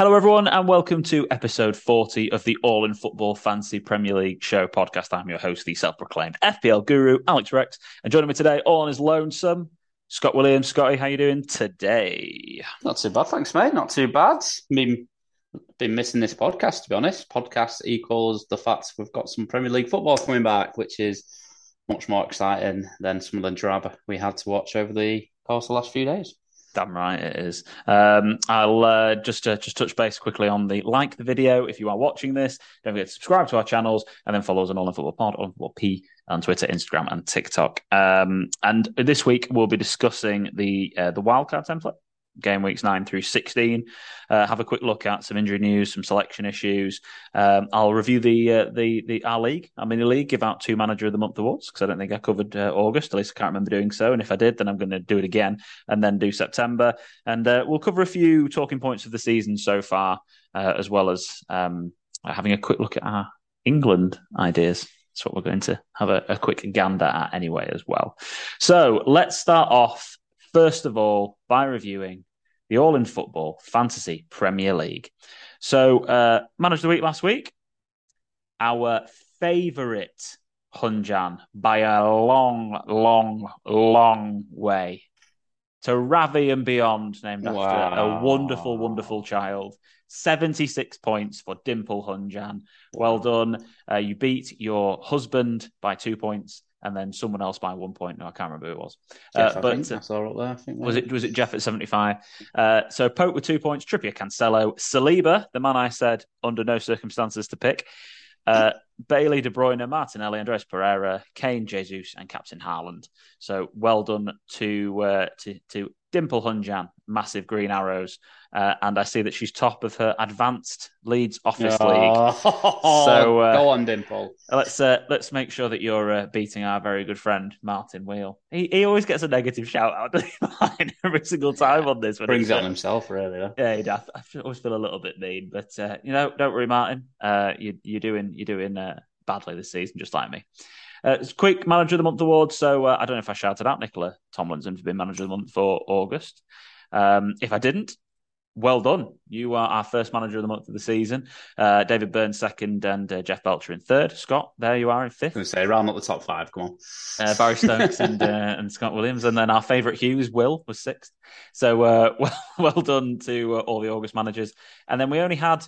Hello, everyone, and welcome to episode 40 of the All in Football Fantasy Premier League Show podcast. I'm your host, the self proclaimed FPL guru, Alex Rex. And joining me today, all on his lonesome, Scott Williams. Scotty, how you doing today? Not too bad, thanks, mate. Not too bad. Been been missing this podcast, to be honest. Podcast equals the fact we've got some Premier League football coming back, which is much more exciting than some of the drab we had to watch over the course of the last few days. Damn right it is. Um, I'll uh, just uh, just touch base quickly on the like the video if you are watching this. Don't forget to subscribe to our channels and then follow us on All in Football Pod, in Football P on Twitter, Instagram, and TikTok. Um, and this week we'll be discussing the uh, the wildcard template game weeks 9 through 16 uh, have a quick look at some injury news some selection issues. Um, i'll review the uh, the the our league in the league give out two manager of the month awards because i don't think i covered uh, august. At least i can't remember doing so. And if i did then i'm going to do it again and then do september. And uh, we'll cover a few talking points of the season so far uh, as well as um, having a quick look at our england ideas. That's what we're going to have a, a quick gander at anyway as well. So let's start off first of all by reviewing the All in Football Fantasy Premier League. So, uh, man of the week last week, our favourite Hunjan by a long, long, long way to Ravi and beyond, named after a wonderful, wonderful child. 76 points for Dimple Hunjan. Well done. Uh, you beat your husband by two points and then someone else by one point. No, I can't remember who it was. Uh, but I saw it there. I think was it was it Jeff at seventy five? Uh, so Pope with two points, Trippier, Cancelo, Saliba, the man I said under no circumstances to pick. Uh, Bailey, De Bruyne, Martinelli, Andreas Pereira, Kane, Jesus, and Captain Haaland. So well done to uh, to to Dimple Hunjan, massive green arrows, uh, and I see that she's top of her advanced Leeds office oh, league. So uh, go on, Dimple. Let's uh, let's make sure that you're uh, beating our very good friend Martin Wheel. He he always gets a negative shout out every single time on this. Brings it on himself, really. Yeah, yeah he does. I always feel a little bit mean, but uh, you know, don't worry, Martin. Uh, you you're doing you're doing badly this season, just like me. Uh, quick manager of the month award. So uh, I don't know if I shouted out Nicola Tomlinson for being manager of the month for August. Um, if I didn't, well done. You are our first manager of the month of the season. Uh, David Burns second and uh, Jeff Belcher in third. Scott, there you are in fifth. I say round up the top five. Come on, uh, Barry Stokes and uh, and Scott Williams, and then our favourite Hughes Will was sixth. So uh, well well done to uh, all the August managers. And then we only had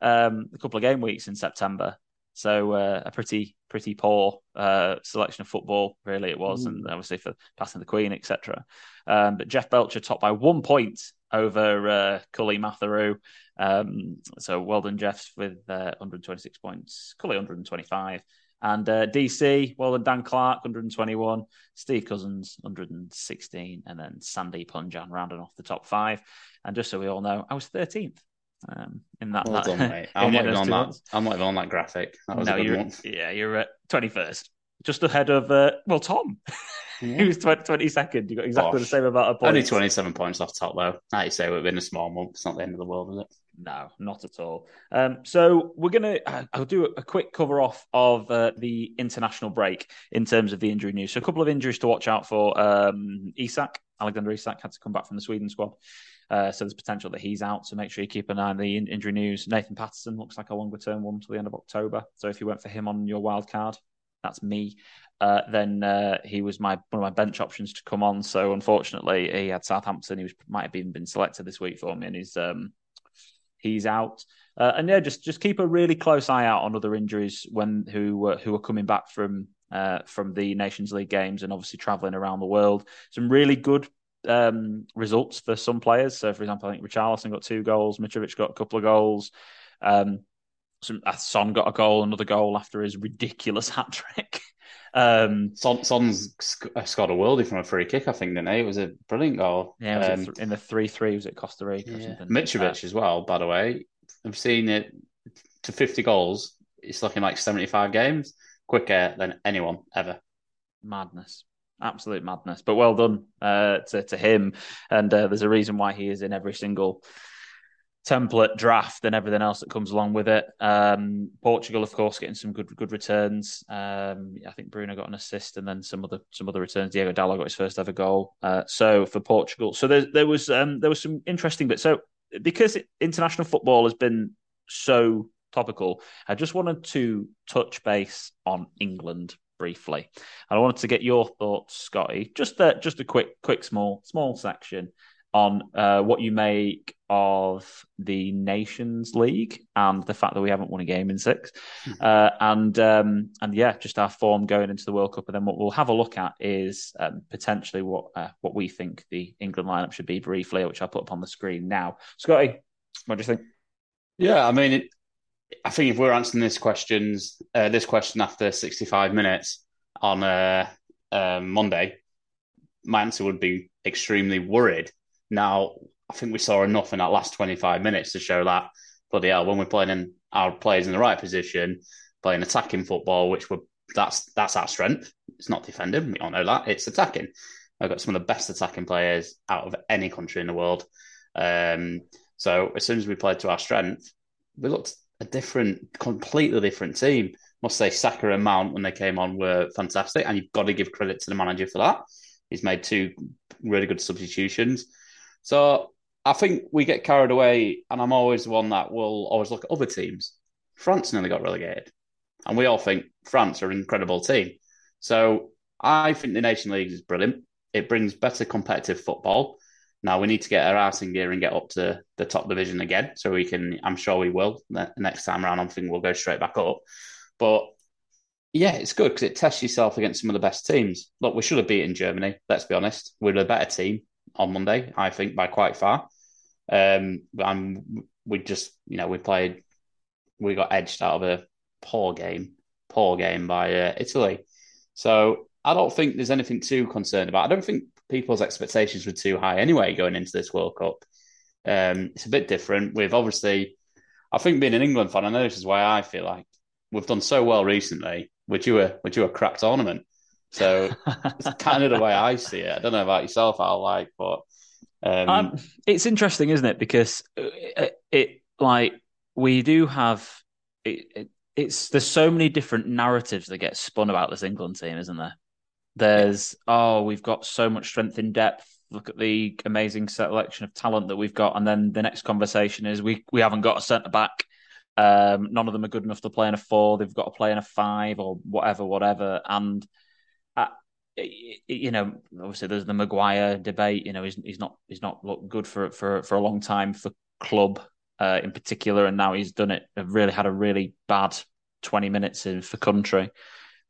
um, a couple of game weeks in September. So uh, a pretty pretty poor uh, selection of football, really it was, mm. and obviously for passing the Queen, etc. Um, but Jeff Belcher topped by one point over uh, Cully. Um, so well done, Jeff, with uh, 126 points. Cully 125. And uh, DC, well done, Dan Clark, 121. Steve Cousins, 116. And then Sandy Punjan rounding off the top five. And just so we all know, I was 13th um, in that. That, mate. I'm not even on that. I'm not even on that graphic. That was no, you're, one. Yeah, you're at twenty first, just ahead of uh, well Tom. Yeah. he was twenty second. You got exactly Gosh. the same amount of points. Only twenty seven points off top though. Like you say, we've been a small month. It's not the end of the world, is it? No, not at all. Um, so we're gonna. Uh, I'll do a, quick cover off of uh, the international break in terms of the injury news. So a couple of injuries to watch out for. Um, Isak, Alexander Isak, had to come back from the Sweden squad. Uh, so there's potential that he's out. So make sure you keep an eye on the in- injury news. Nathan Patterson looks like a longer term one to the end of October. So if you went for him on your wild card, that's me. Uh, then uh, he was my one of my bench options to come on. So unfortunately, he had Southampton. He was might have even been selected this week for me, and he's um, he's out. Uh, and yeah, just just keep a really close eye out on other injuries when who who are coming back from uh, from the Nations League games and obviously traveling around the world. Some really good um, results for some players. So, for example, I think Richarlison got two goals, Mitrovic got a couple of goals. Um, some, uh, Son got a goal, another goal after his ridiculous hat trick. Um, Son, Son's uh, scored a worldie from a free kick, I think, didn't he? It was a brilliant goal. Yeah, um, th- in the 3 3, was it Costa Rica yeah. or something? Mitrovic uh, as well, by the way. I've seen it to 50 goals. It's looking like 75 games quicker than anyone ever. Madness absolute madness. But well done uh, to to him, and uh, there's a reason why he is in every single template draft and everything else that comes along with it. Um, Portugal, of course, getting some good good returns. Um, I think Bruno got an assist and then some other some other returns. Diego Dalot got his first ever goal. Uh, so for Portugal, so there there was um, there was some interesting bits. So because international football has been so topical, I just wanted to touch base on England briefly. And I wanted to get your thoughts, Scotty. Just a, just a quick, quick, small, small section on uh, what you make of the Nations League and the fact that we haven't won a game in 6 mm-hmm. uh, and um, and yeah, just our form going into the World Cup. And then what we'll have a look at is um, potentially what uh, what we think the England lineup should be briefly, which I'll put up on the screen now. Scotty, what do you think? Yeah, I mean, it, I think if we're answering this questions, uh, this question after 65 minutes on uh, um, Monday, my answer would be extremely worried now, I think we saw enough in that last 25 minutes to show that, bloody hell, when we're playing in our players in the right position, playing attacking football, which we're that's that's our strength. It's not defending. We all know that. It's attacking. I've got some of the best attacking players out of any country in the world. Um, so as soon as we played to our strength, we looked a different, completely different team. Must say, Saka and Mount when they came on were fantastic, and you've got to give credit to the manager for that. He's made two really good substitutions. So I think we get carried away, and I'm always the one that will always look at other teams. France nearly got relegated, and we all think France are an incredible team. So I think the Nation League is brilliant. It brings better competitive football. Now we need to get our ass in gear and get up to the top division again, so we can. I'm sure we will. The next time around, I think we'll go straight back up. But yeah, it's good because it tests yourself against some of the best teams. Look, we should have beaten Germany. Let's be honest, we're a better team on Monday, I think, by quite far. Um, and we just, you know, we played, we got edged out of a poor game, poor game by uh, Italy. So I don't think there's anything too concerned about. I don't think people's expectations were too high anyway going into this World Cup. Um, it's a bit different. We've obviously, I think, being an England fan, I know this is why I feel like we've done so well recently. We're due a, we're due a crap tournament. So it's kind of the way I see it. I don't know about yourself, I'll like, but um... Um, it's interesting, isn't it? Because it, it like we do have it, it, it's there's so many different narratives that get spun about this England team, isn't there? There's oh, we've got so much strength in depth. Look at the amazing selection of talent that we've got, and then the next conversation is we we haven't got a centre back. Um, none of them are good enough to play in a four. They've got to play in a five or whatever, whatever. And you know, obviously there's the Maguire debate. You know, he's he's not he's not looked good for for for a long time for club uh, in particular, and now he's done it. Really had a really bad twenty minutes in for country.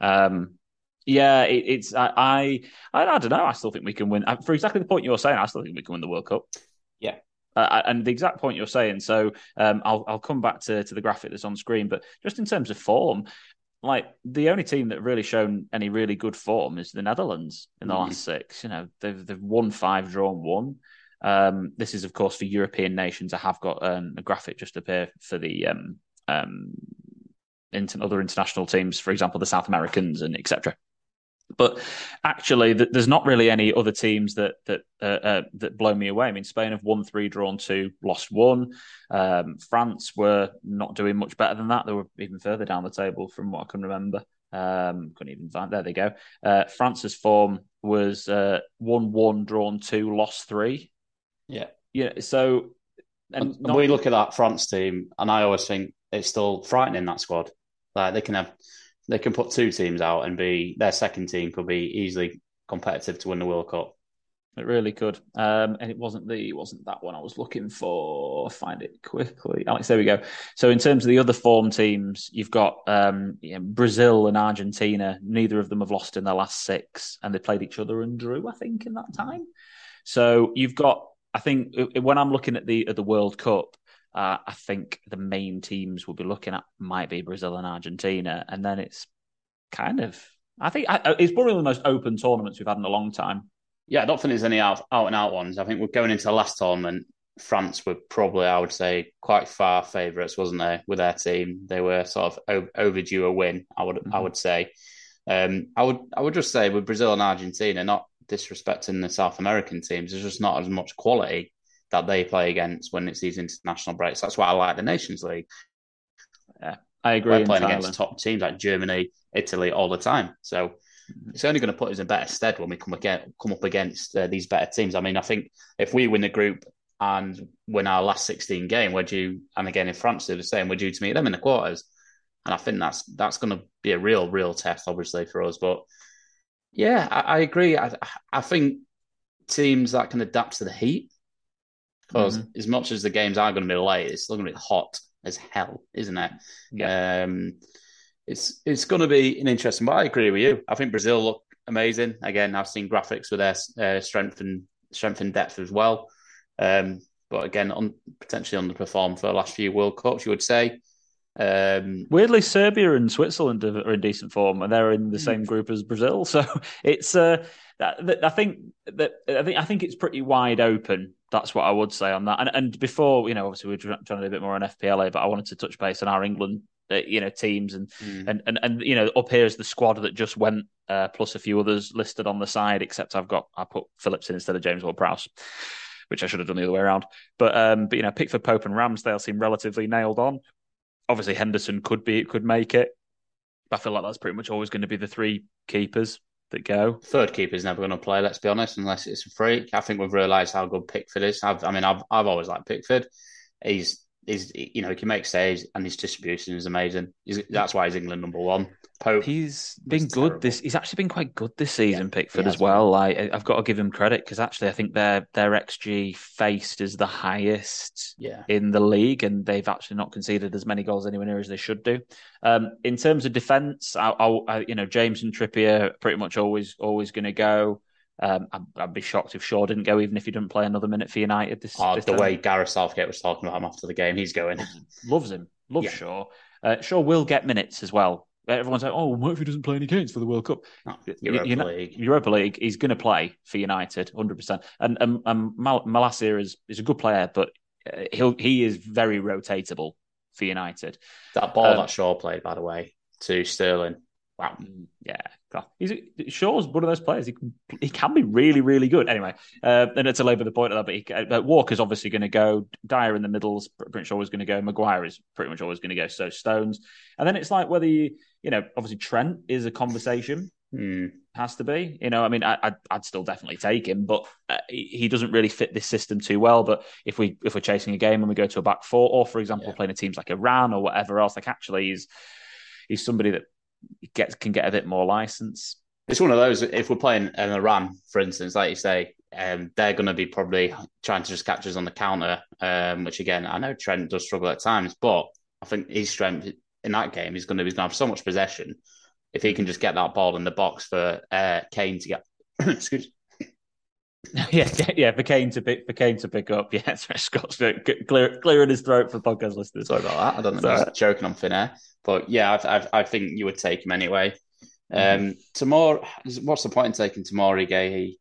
Um, yeah, it, it's I, I I don't know. I still think we can win for exactly the point you're saying. I still think we can win the World Cup. Yeah, uh, and the exact point you're saying. So um, I'll I'll come back to to the graphic that's on screen, but just in terms of form, like the only team that really shown any really good form is the Netherlands in the mm. last six. You know, they've they've won five, drawn one. Um, this is, of course, for European nations. I have got um, a graphic just appear for the um, um, inter- other international teams, for example, the South Americans and etc. But actually, there's not really any other teams that that uh, uh, that blow me away. I mean, Spain have won three, drawn two, lost one. Um, France were not doing much better than that. They were even further down the table from what I can remember. Um, couldn't even find. There they go. Uh, France's form was uh, one, one, drawn two, lost three. Yeah, yeah. So, and, and not... we look at that France team, and I always think it's still frightening that squad. Like they can have they can put two teams out and be their second team could be easily competitive to win the World Cup. It really could. Um, and it wasn't the it wasn't that one I was looking for. Find it quickly. Alex, there we go. So in terms of the other form teams, you've got um, you know, Brazil and Argentina. Neither of them have lost in their last six, and they played each other and drew, I think, in that time. So you've got. I think when I'm looking at the at the World Cup, uh, I think the main teams we'll be looking at might be Brazil and Argentina, and then it's kind of. I think it's probably one of the most open tournaments we've had in a long time. Yeah, I don't think there's any out, out and out ones. I think we're going into the last tournament. France were probably, I would say, quite far favourites, wasn't they, with their team? They were sort of overdue a win. I would, mm-hmm. I would say. Um, I would, I would just say with Brazil and Argentina, not disrespecting the South American teams, there's just not as much quality that they play against when it's these international breaks. That's why I like the Nations League. Yeah, I agree. We're playing against top teams like Germany, Italy all the time. So mm-hmm. it's only going to put us in better stead when we come again come up against uh, these better teams. I mean, I think if we win the group and win our last 16 game, we're due, and again in France they're the same, we're due to meet them in the quarters. And I think that's that's going to be a real, real test, obviously, for us. But yeah, I, I agree. I, I think teams that can adapt to the heat, because mm-hmm. as much as the games are going to be late, it's still going to be hot as hell, isn't it? Yeah. Um, it's it's going to be an interesting. But I agree with you. I think Brazil look amazing. Again, I've seen graphics with their uh, strength and strength and depth as well. Um, but again, on, potentially underperformed for the last few World Cups, you would say. Um, Weirdly, Serbia and Switzerland are in decent form, and they're in the same hmm. group as Brazil. So it's, uh, I think that I think I think it's pretty wide open. That's what I would say on that. And, and before, you know, obviously we're trying to do a bit more on FPLA, but I wanted to touch base on our England, uh, you know, teams and, mm. and and and you know, up here is the squad that just went, uh, plus a few others listed on the side. Except I've got I put Phillips in instead of James Ward-Prowse which I should have done the other way around. But um, but you know, Pickford, Pope, and Ramsdale seem relatively nailed on obviously Henderson could be could make it. I feel like that's pretty much always going to be the three keepers that go. Third keeper's never going to play, let's be honest, unless it's a freak. I think we've realised how good Pickford is. I've, I mean, I've I've always liked Pickford. He's he's you know he can make saves and his distribution is amazing. He's, that's why he's England number one. Pope, he's been good terrible. this. He's actually been quite good this season, yeah, Pickford as well. Like I've got to give him credit because actually I think their their xG faced is the highest yeah. in the league, and they've actually not conceded as many goals anywhere near as they should do. Um, in terms of defence, I, I, I, you know James and Trippier pretty much always always going to go. Um, I'd, I'd, be shocked if Shaw didn't go, even if he didn't play another minute for United. This, oh, this the time. way Gareth Southgate was talking about him after the game, he's going. Loves him, loves yeah. Shaw. Uh, Shaw will get minutes as well. Everyone's like, "Oh, what if he doesn't play any games for the World Cup?" No, Europa you know, League. Europa League. He's going to play for United, hundred percent. And and, and Mal- Malacia is is a good player, but uh, he'll he is very rotatable for United. That ball um, that Shaw played, by the way, to Sterling. Wow. Mm, yeah, He's Shaw's one of those players. He can, he can be really, really good. Anyway, uh, and to labour the point of that, but, he, but Walker's obviously going to go. Dier in the middles, pretty much always going to go. Maguire is pretty much always going to go. So Stones, and then it's like whether you, you know, obviously Trent is a conversation. Hmm. Has to be, you know. I mean, I, I'd, still definitely take him, but uh, he doesn't really fit this system too well. But if we if we're chasing a game and we go to a back four, or for example, yeah. playing a teams like Iran or whatever else, like actually he's he's somebody that gets can get a bit more license. It's one of those. If we're playing in Iran, for instance, like you say, um, they're going to be probably trying to just catch us on the counter. Um, which again, I know Trent does struggle at times, but I think his strength in that game is going to be going to have so much possession. If he can just get that ball in the box for uh, Kane to get, excuse. yeah, yeah, for Kane to pick for Kane to pick up. Yeah, Scott's clear, clearing his throat for podcast listeners. Sorry about that. I don't know. Choking on thin air. But yeah, I, I, I think you would take him anyway. Mm-hmm. Um, Tomori, what's the point in taking Tomori Guéhi?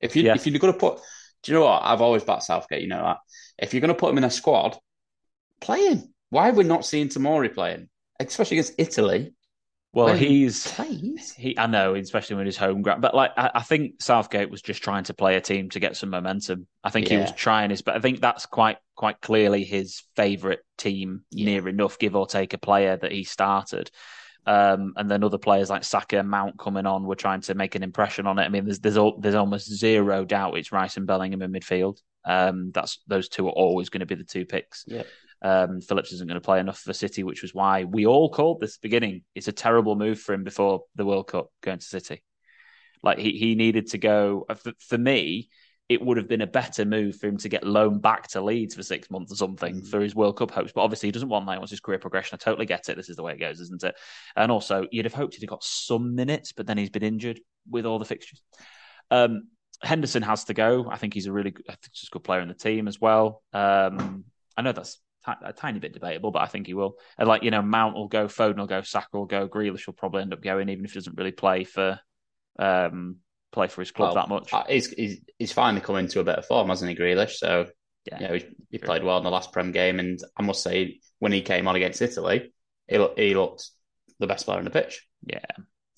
If you yeah. if you're going to put, do you know what? I've always backed Southgate. You know that. If you're going to put him in a squad, play him. Why are we not seeing Tomori playing, especially against Italy? Well, he's he. I know, especially when he's home ground. But like, I, I, think Southgate was just trying to play a team to get some momentum. I think yeah. he was trying his, but I think that's quite quite clearly his favourite team, yeah. near enough, give or take a player that he started. Um, and then other players like Saka and Mount coming on were trying to make an impression on it. I mean, there's there's there's almost zero doubt it's Rice and Bellingham in midfield. Um, that's those two are always going to be the two picks. Yeah. Um, Phillips isn't going to play enough for City, which was why we all called this beginning. It's a terrible move for him before the World Cup going to City. Like he, he needed to go. Uh, for, for me, it would have been a better move for him to get loaned back to Leeds for six months or something mm. for his World Cup hopes. But obviously, he doesn't want that. He wants his career progression. I totally get it. This is the way it goes, isn't it? And also, you'd have hoped he'd have got some minutes, but then he's been injured with all the fixtures. Um, Henderson has to go. I think he's a really good, I think he's a good player in the team as well. Um, I know that's a tiny bit debatable, but I think he will. And like you know, Mount will go, Foden will go, Saka will go, Grealish will probably end up going, even if he doesn't really play for um, play for his club well, that much. Uh, he's, he's he's finally come into a better form, hasn't he, Grealish? So yeah, he, he played well in the last Prem game, and I must say, when he came on against Italy, he he looked the best player on the pitch. Yeah,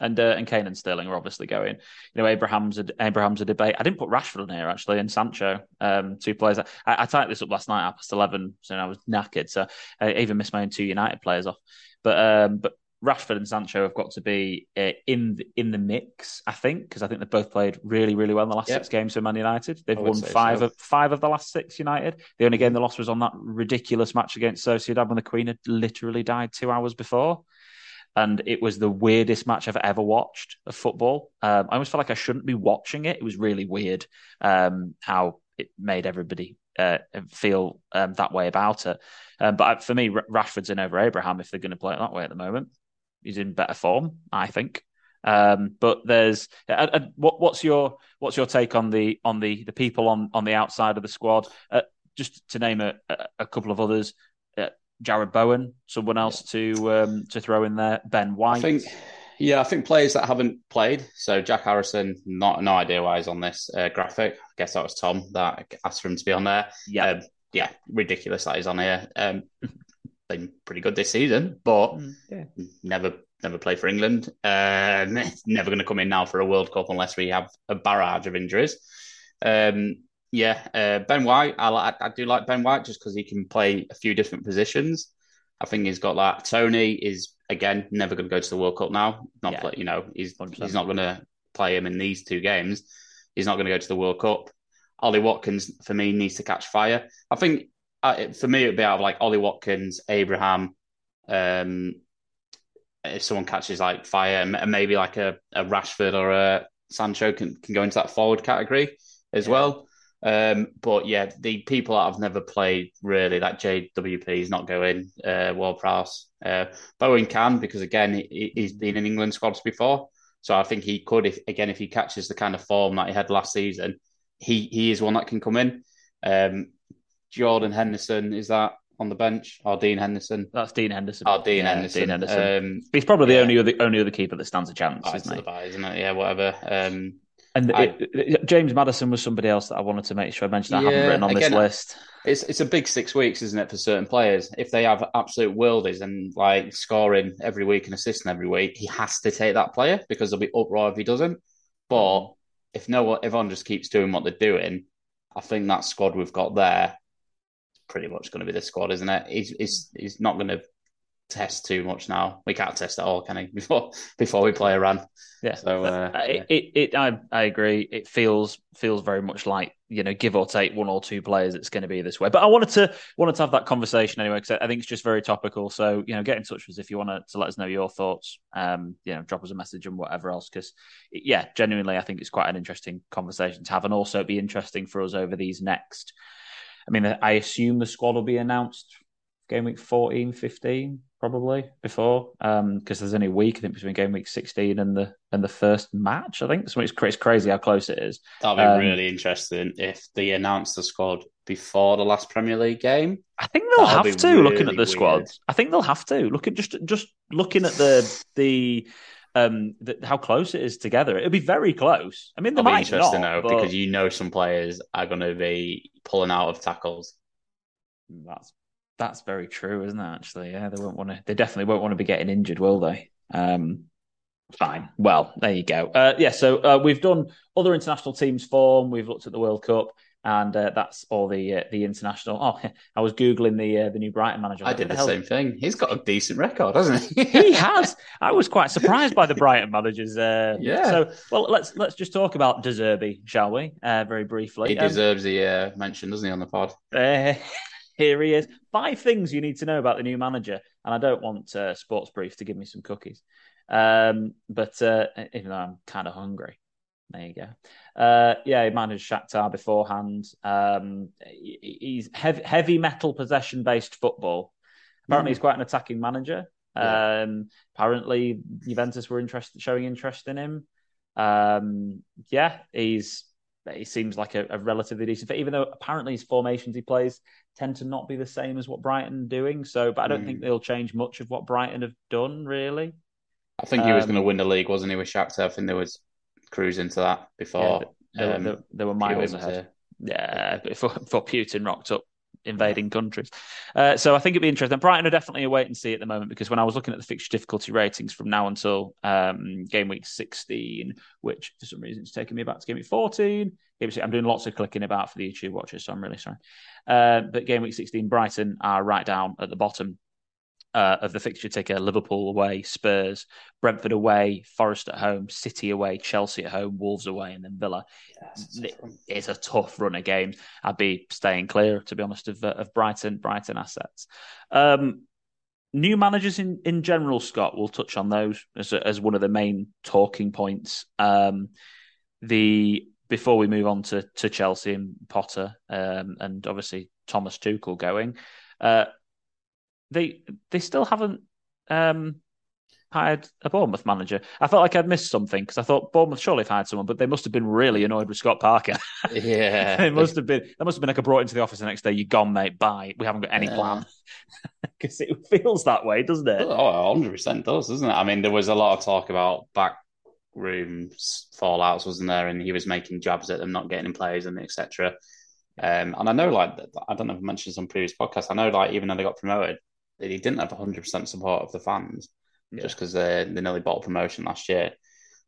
and uh, and Kane and Sterling are obviously going. You know, Abraham's a, Abraham's a debate. I didn't put Rashford in here actually, and Sancho, um, two players. I, I typed this up last night past eleven, so I was knackered. So I even missed my own two United players off. But um, but Rashford and Sancho have got to be uh, in the, in the mix. I think because I think they've both played really really well in the last yep. six games for Man United. They've won five so. of five of the last six. United. The only game they lost was on that ridiculous match against Sociedad when the Queen had literally died two hours before. And it was the weirdest match I've ever watched of football. Um, I almost felt like I shouldn't be watching it. It was really weird um, how it made everybody uh, feel um, that way about it. Um, but for me, Rashford's in over Abraham if they're going to play it that way at the moment. He's in better form, I think. Um, but there's uh, uh, what, what's your what's your take on the on the the people on on the outside of the squad? Uh, just to name a, a couple of others, Jarrod Bowen, someone else to um, to throw in there. Ben White. I think, yeah, I think players that haven't played. So Jack Harrison, not no idea why he's on this uh, graphic. I guess that was Tom that asked for him to be on there. Yeah, um, yeah, ridiculous that he's on here. Um, been pretty good this season, but mm, yeah. never never played for England. Uh, never going to come in now for a World Cup unless we have a barrage of injuries. Um, yeah, uh, Ben White. I, like, I do like Ben White just because he can play a few different positions. I think he's got that. Toney is again never going to go to the World Cup now. Not yeah. play, you know he's 100%. he's not going to play him in these two games. He's not going to go to the World Cup. Ollie Watkins for me needs to catch fire. I think uh, for me it'd be out of like Ollie Watkins, Abraham. Um, if someone catches like fire, and maybe like a, a Rashford or a Sancho can, can go into that forward category as yeah. well. Um, but yeah, the people that have never played really, like JWP is not going, uh, Ward Prowse. Uh, Bowen can because again, he, he's been in England squads before. So I think he could, if again, if he catches the kind of form that he had last season, he he is one that can come in. Um, Jordan Henderson is that on the bench or Dean Henderson? That's Dean Henderson. Oh, Dean yeah, Henderson. Dean Henderson. Um, He's probably the only other only other keeper that stands a chance, isn't he? Buy, isn't it? Yeah, whatever. Um, and I, it, it, James Maddison was somebody else that I wanted to make sure I mentioned. Yeah, I haven't written on again, this list. It's it's a big six weeks, isn't it, for certain players? If they have absolute worldies and like scoring every week and assisting every week, he has to take that player because they'll be uproar if he doesn't. But mm. if no one, everyone just keeps doing what they're doing, I think that squad we've got there is pretty much going to be the squad, isn't it? He's he's, he's not going to test too much now. We can't test at all, can he? Before before we play a run. Yeah. So uh, it, it, it I I agree. It feels feels very much like you know give or take one or two players. It's going to be this way. But I wanted to wanted to have that conversation anyway because I think it's just very topical. So you know, get in touch with us if you want to, to let us know your thoughts. Um, you know, drop us a message and whatever else. Because yeah, genuinely, I think it's quite an interesting conversation to have, and also be interesting for us over these next. I mean, I assume the squad will be announced game week 14, 15 probably before because um, there's only a week I think between game week 16 and the and the first match I think. So it's, it's crazy how close it is. That'd be um, really interesting if they announced the squad before the last Premier League game. I think they'll That'll have to really looking at the squad. I think they'll have to. Look at just just looking at the the um the, how close it is together. It'll be very close. I mean they That'll might be interesting not, though but... because you know some players are going to be pulling out of tackles. That's that's very true, isn't it? Actually, yeah, they won't want to. They definitely won't want to be getting injured, will they? Um, fine. Well, there you go. Uh, yeah, so uh, we've done other international teams form. We've looked at the World Cup, and uh, that's all the uh, the international. Oh, I was googling the uh, the new Brighton manager. I did the, the same thing. He's got a decent record, hasn't he? he has. I was quite surprised by the Brighton managers. Uh, yeah. So, well, let's let's just talk about De Zerbi, shall we? very briefly. He um, deserves the mention, doesn't he, on the pod? Here he is. Five things you need to know about the new manager. And I don't want uh, Sports Brief to give me some cookies. Um, but uh, even though I'm kind of hungry, there you go. Uh, yeah, he managed Shakhtar beforehand. Um, he's heavy, heavy metal possession based football. Apparently, mm. he's quite an attacking manager. Yeah. Um, apparently, Juventus were interested, showing interest in him. Um, yeah, he's he seems like a, a relatively decent fit, even though apparently his formations he plays tend to not be the same as what Brighton doing. So, but I don't mm. think they'll change much of what Brighton have done, really. I think he was going to um, win the league, wasn't he, with Shakhtar? I think there was cruising to that before. Yeah, there, um, were miles ahead. Yeah, before, before Putin rocked up invading countries. Uh, so I think it'd be interesting. Brighton are definitely a wait and see at the moment because when I was looking at the fixture difficulty ratings from now until um, game week 16, which for some reason it's taking me back to game week 14. I'm doing lots of clicking about for the YouTube watchers, so I'm really sorry. Uh, but game week 16, Brighton are right down at the bottom. Uh, of the fixture ticker: Liverpool away, Spurs, Brentford away, Forest at home, City away, Chelsea at home, Wolves away, and then Villa. Yes, it's a tough run of games. I'd be staying clear, to be honest, of, uh, of Brighton, Brighton assets. Um, new managers in, in general, Scott, we'll touch on those as, as one of the main talking points. Um, the before we move on to, to Chelsea and Potter, um, and obviously Thomas Tuchel going, uh, they they still haven't um, hired a Bournemouth manager. I felt like I'd missed something because I thought Bournemouth surely have hired someone, but they must have been really annoyed with Scott Parker. Yeah, it must have been. That must have been like a brought into the office the next day. You gone, mate? Bye. We haven't got any Yeah. plan because it feels that way, doesn't it? Oh, 100% does, doesn't it? I mean, there was a lot of talk about backroom fallouts, wasn't there? And he was making jabs at them not getting in players and etc. Um, and I know, like, I don't know if I mentioned this on previous podcasts. I know, like, even though they got promoted, he didn't have 100% support of the fans Yeah. just because they, they nearly bought a promotion last year.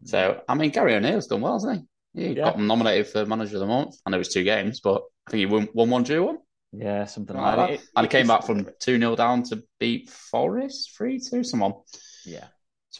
So, I mean, Gary O'Neill's done well, hasn't he? He Yeah. got nominated for Manager of the Month. I know it was two games, but I think he won, won one, drew one. Yeah, something Like like that. that. and he came back from 2 0 down to beat Forest 3 2, someone. yeah.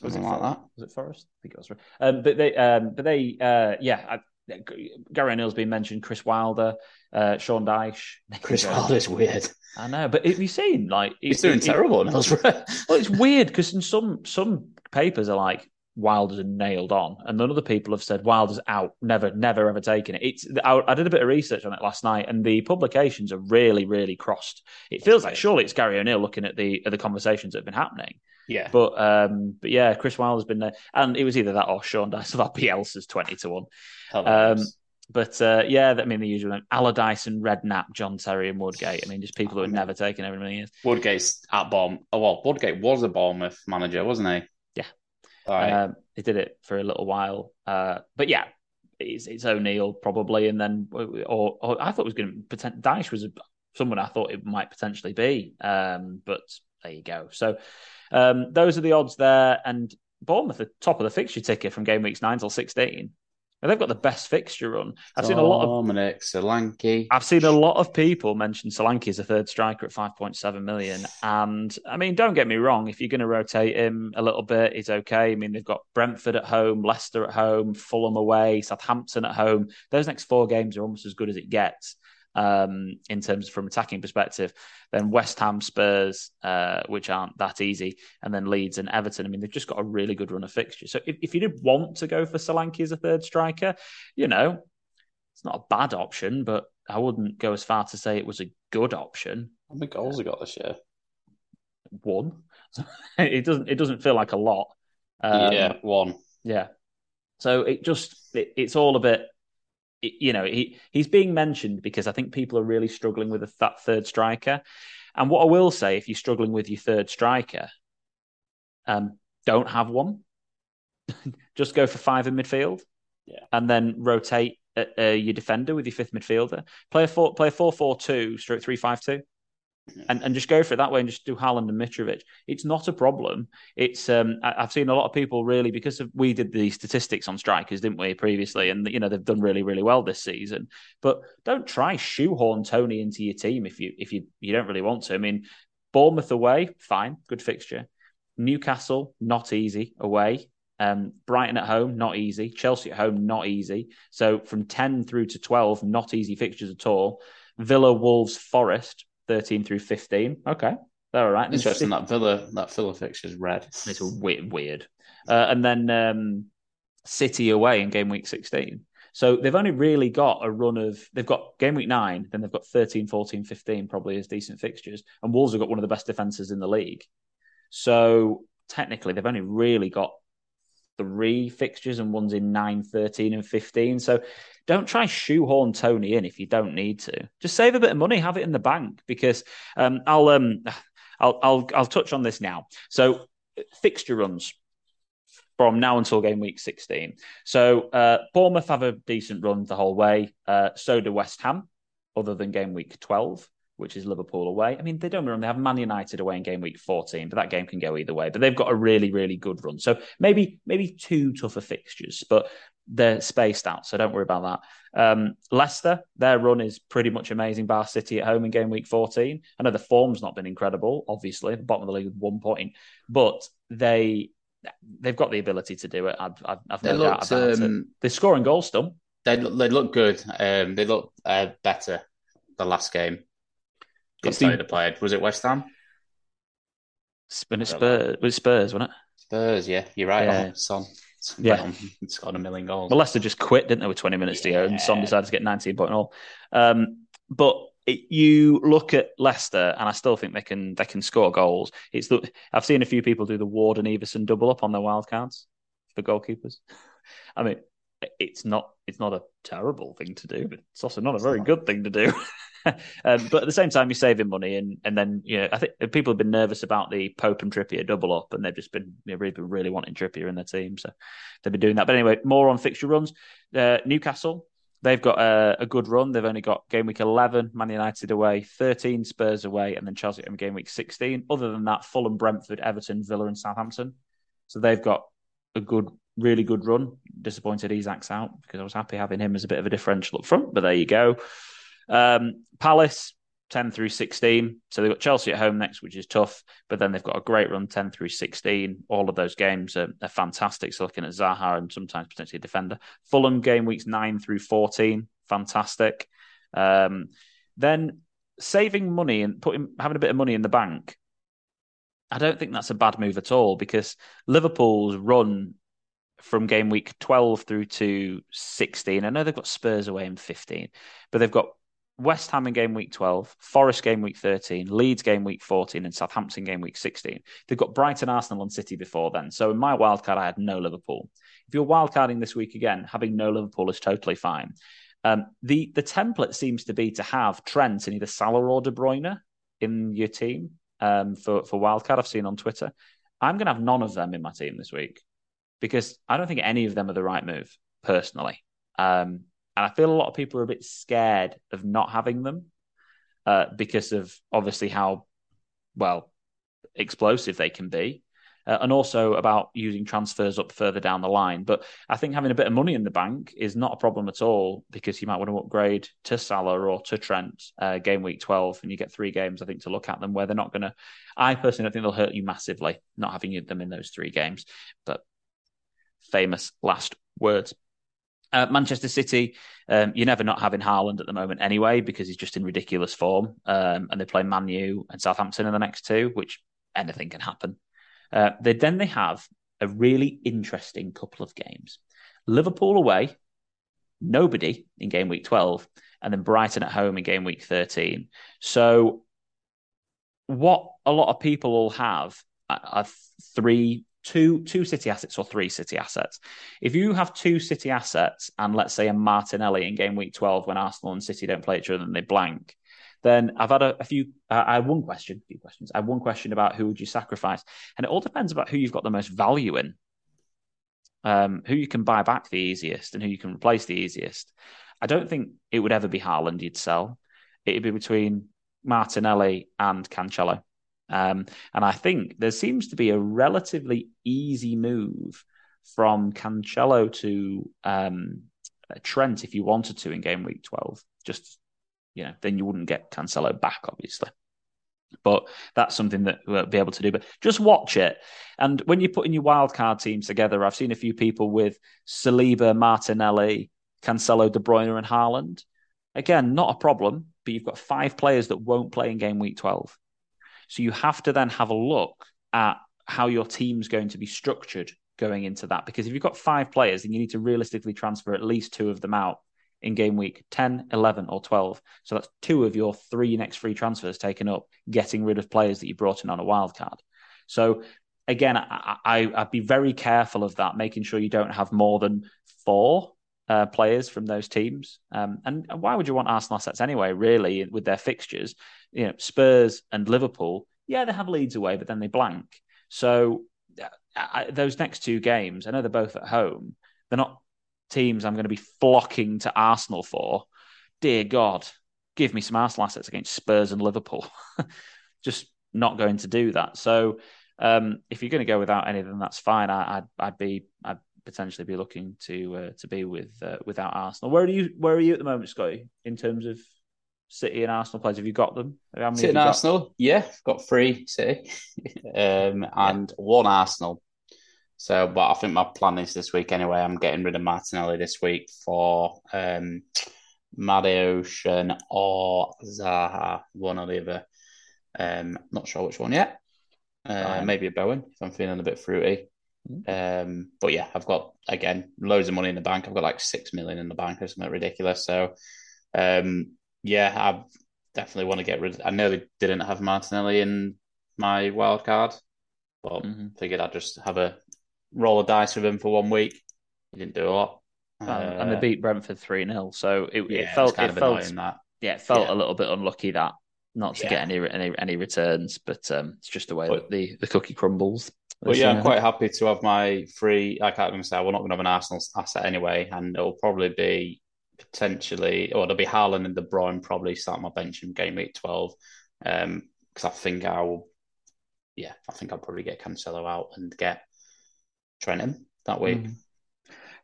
Was it Something like Forest? that. Was it Forest? I think it was. Um, but they, um, but they, uh, yeah. I, Gary O'Neill's been mentioned. Chris Wilder, uh, Sean Dyche. Chris Wilder's weird. I know, but have you seen like He's doing it- it- terrible in Hillsborough. Well, it's weird because in some some papers are like Wilder's nailed on, and then other people have said Wilder's out, never, never, ever taken it. It's I, I did a bit of research on it last night, and the publications are really, really crossed. It feels like surely it's Gary O'Neill looking at the at the conversations that have been happening, yeah. but um, but yeah, Chris Wilder's been there, and it was either that or Sean Dyche of Bielsa's twenty to one. Um, But uh, yeah, I mean the usual. Allardyce and Redknapp, John Terry and Woodgate. I mean, just people who had never taken over a million years. Woodgate's at Bournemouth. Oh, well, Woodgate was a Bournemouth manager, wasn't he? Yeah. Right. Um, he did it for a little while, uh, but yeah, it's, it's O'Neill probably, and then or, or I thought it was going to pretend Dyche was someone I thought it might potentially be, um, but there you go. So um, those are the odds there, and Bournemouth are top of the fixture ticker from game weeks nine till sixteen. And they've got the best fixture run. I've seen a lot of Dominic Solanke. I've seen a lot of people mention Solanke as a third striker at 5.7 million. And I mean, don't get me wrong, if you're going to rotate him a little bit, he's okay. I mean, they've got Brentford at home, Leicester at home, Fulham away, Southampton at home. Those next four games are almost as good as it gets. Um, in terms from attacking perspective, then West Ham, Spurs, uh, which aren't that easy, and then Leeds and Everton. I mean, they've just got a really good run of fixtures. So if, if you did want to go for Solanke as a third striker, you know, it's not a bad option, but I wouldn't go as far to say it was a good option. How many goals he got this year? One, it doesn't it doesn't feel like a lot. Um, yeah, one. yeah. So it just it, it's all a bit, it- you know, he he's being mentioned because I think people are really struggling with that third striker. And what I will say, if you're struggling with your third striker, um, don't have one. just go for five in midfield, Yeah. and then rotate uh, uh, your defender with your fifth midfielder. Play a four, play a four four two, stroke three five two, and and just go for it that way, and just do Haaland and Mitrovic. It's not a problem. It's um, I, I've seen a lot of people really because of, we did the statistics on strikers, didn't we previously, and you know they've done really really well this season. But don't try shoehorn Toney into your team if you if you you don't really want to. I mean, Bournemouth away, fine, good fixture. Newcastle, not easy away. Um, Brighton at home, not easy. Chelsea at home, not easy. So from 10 through to 12, not easy fixtures at all. Villa, Wolves, Forest, 13 through 15. Okay. They're all right. Interesting that Villa that Villa fixture is red. It's weird. weird. Uh, and then um, City away in game week 16. So they've only really got a run of, they've got game week nine, then they've got 13, 14, 15 probably as decent fixtures. And Wolves have got one of the best defences in the league. So technically, they've only really got three fixtures and one's in 9, 13, and 15. So don't try shoehorn Toney in if you don't need to. Just save a bit of money, have it in the bank because um, I'll um I'll I'll I'll touch on this now. So fixture runs from now until game week 16. So uh, Bournemouth have a decent run the whole way. Uh, so do West Ham, other than game week 12, which is Liverpool away. I mean, they don't run. They have Man United away in game week 14, but that game can go either way. But they've got a really, really good run. So maybe maybe two tougher fixtures, but they're spaced out, so don't worry about that. Um, Leicester, their run is pretty much amazing. Bar City at home in game week 14. I know the form's not been incredible, obviously, the bottom of the league with one point, but they they've got the ability to do it. I've, I've, I've no looked, doubt about um, it. They're scoring goals still. They look, they look good. Um, they look uh, better the last game. It's the, played. Was it West Ham? Spurs, Spurs, was Spurs, wasn't it? Spurs, yeah, you're right. Yeah. Oh, Son. Yeah, it's got a million goals. Well, Leicester just quit, didn't they, with 20 minutes yeah. to go, and Son decided to get 19 point all. Um, but it, you look at Leicester, and I still think they can they can score goals. It's the, I've seen a few people do the Ward and Iversen double up on their wild cards for goalkeepers. I mean, it's not it's not a terrible thing to do, but it's also not a very good thing to do. um, but at the same time, you're saving money, and and then you know I think people have been nervous about the Pope and Trippier double up, and they've just been really really wanting Trippier in their team, so they've been doing that. But anyway, more on fixture runs. Uh, Newcastle they've got a, a, good run. They've only got game week 11, Man United away, 13 Spurs away, and then Chelsea in game week 16. Other than that, Fulham, Brentford, Everton, Villa, and Southampton. So they've got a good, really good run. Disappointed Isak's out because I was happy having him as a bit of a differential up front, but there you go. Um, Palace, 10 through 16. So they've got Chelsea at home next, which is tough, but then they've got a great run 10 through 16. All of those games are, are fantastic. So looking at Zaha and sometimes potentially a defender. Fulham game weeks 9 through 14, fantastic. Um, then saving money and putting having a bit of money in the bank. I don't think that's a bad move at all because Liverpool's run from game week 12 through to 16. I know they've got Spurs away in 15, but they've got West Ham in game week 12, Forest game week 13, Leeds game week 14, and Southampton game week 16. They've got Brighton, Arsenal, and City before then. So in my wildcard, I had no Liverpool. If you're wildcarding this week again, having no Liverpool is totally fine. Um, the the template seems to be to have Trent and either Salah or De Bruyne in your team um, for for wildcard. I've seen on Twitter. I'm going to have none of them in my team this week because I don't think any of them are the right move personally. Um, and I feel a lot of people are a bit scared of not having them uh, because of obviously how well explosive they can be. Uh, and also about using transfers up further down the line. But I think having a bit of money in the bank is not a problem at all because you might want to upgrade to Salah or to Trent uh, game week 12, and you get three games, I think, to look at them where they're not going to. I personally don't think they'll hurt you massively not having them in those three games. But famous last words. Uh, Manchester City, um, you're never not having Haaland at the moment anyway because he's just in ridiculous form, um, and they play Man U and Southampton in the next two, which anything can happen. Uh, they, then they have a really interesting couple of games: Liverpool away, nobody in game week 12, and then Brighton at home in game week 13. So, what a lot of people will have are three two two city assets or three city assets. If you have two city assets and let's say a Martinelli in game week 12 when Arsenal and City don't play each other and they blank, then I've had a, a few uh, I had one question, a few questions. I had one question about who would you sacrifice? And it all depends about who you've got the most value in. Um, who you can buy back the easiest and who you can replace the easiest. I don't think it would ever be Haaland you'd sell. It'd be between Martinelli and Cancelo. Um, and I think there seems to be a relatively easy move from Cancelo to um, Trent if you wanted to in game week 12. Just, you know, then you wouldn't get Cancelo back, obviously. But that's something that we'll be able to do. But just watch it. And when you're putting your wildcard teams together, I've seen a few people with Saliba, Martinelli, Cancelo, De Bruyne, and Haaland. Again, not a problem, but you've got five players that won't play in game week 12. So you have to then have a look at how your team's going to be structured going into that. Because if you've got five players, then you need to realistically transfer at least two of them out in game week 10, 11, or 12. So that's two of your three next free transfers taken up, getting rid of players that you brought in on a wild card. So again, I, I, would be very careful of that, making sure you don't have more than four uh, players from those teams. Um, and why would you want Arsenal assets anyway, really, with their fixtures? You know, Spurs and Liverpool, yeah, they have Leeds away, but then they blank. So I, those next two games, I know they're both at home. They're not teams I'm going to be flocking to Arsenal for. Dear God, give me some Arsenal assets against Spurs and Liverpool. Just not going to do that. So um, if you're going to go without any of them, that's fine. I, would I'd, I'd be I'd potentially be looking to uh, to be with uh, without Arsenal. Where are you? Where are you at the moment, Scotty? In terms of City and Arsenal players, have you got them? City and Arsenal, yeah, I've got three City um, and one Arsenal. So, but I think my plan is this week anyway. I'm getting rid of Martinelli this week for um, Ocean or Zaha, one or the other. Um, not sure which one yet. Uh, maybe a Bowen if I'm feeling a bit fruity. Um, but yeah, I've got again loads of money in the bank. I've got like six million in the bank or something ridiculous. So um, yeah, I definitely want to get rid. Of I nearly didn't have Martinelli in my wild card, but mm-hmm. figured I'd just have a roll of dice with him for one week. He didn't do a lot. Um, uh, and they beat Brentford 3 0. So it, yeah, it felt, it, it felt, that. yeah, it felt yeah. a little bit unlucky that not to yeah. get any, any any returns, but um, it's just the way but, that the, the cookie crumbles. But yeah, I'm quite happy to have my free. I can't even say we're not going to have an Arsenal asset anyway, and it'll probably be potentially, or there'll be Haaland and De Bruyne probably start my bench in game week 12. Because um, I think I will, yeah, I think I'll probably get Cancelo out and get Trent in that week. Mm.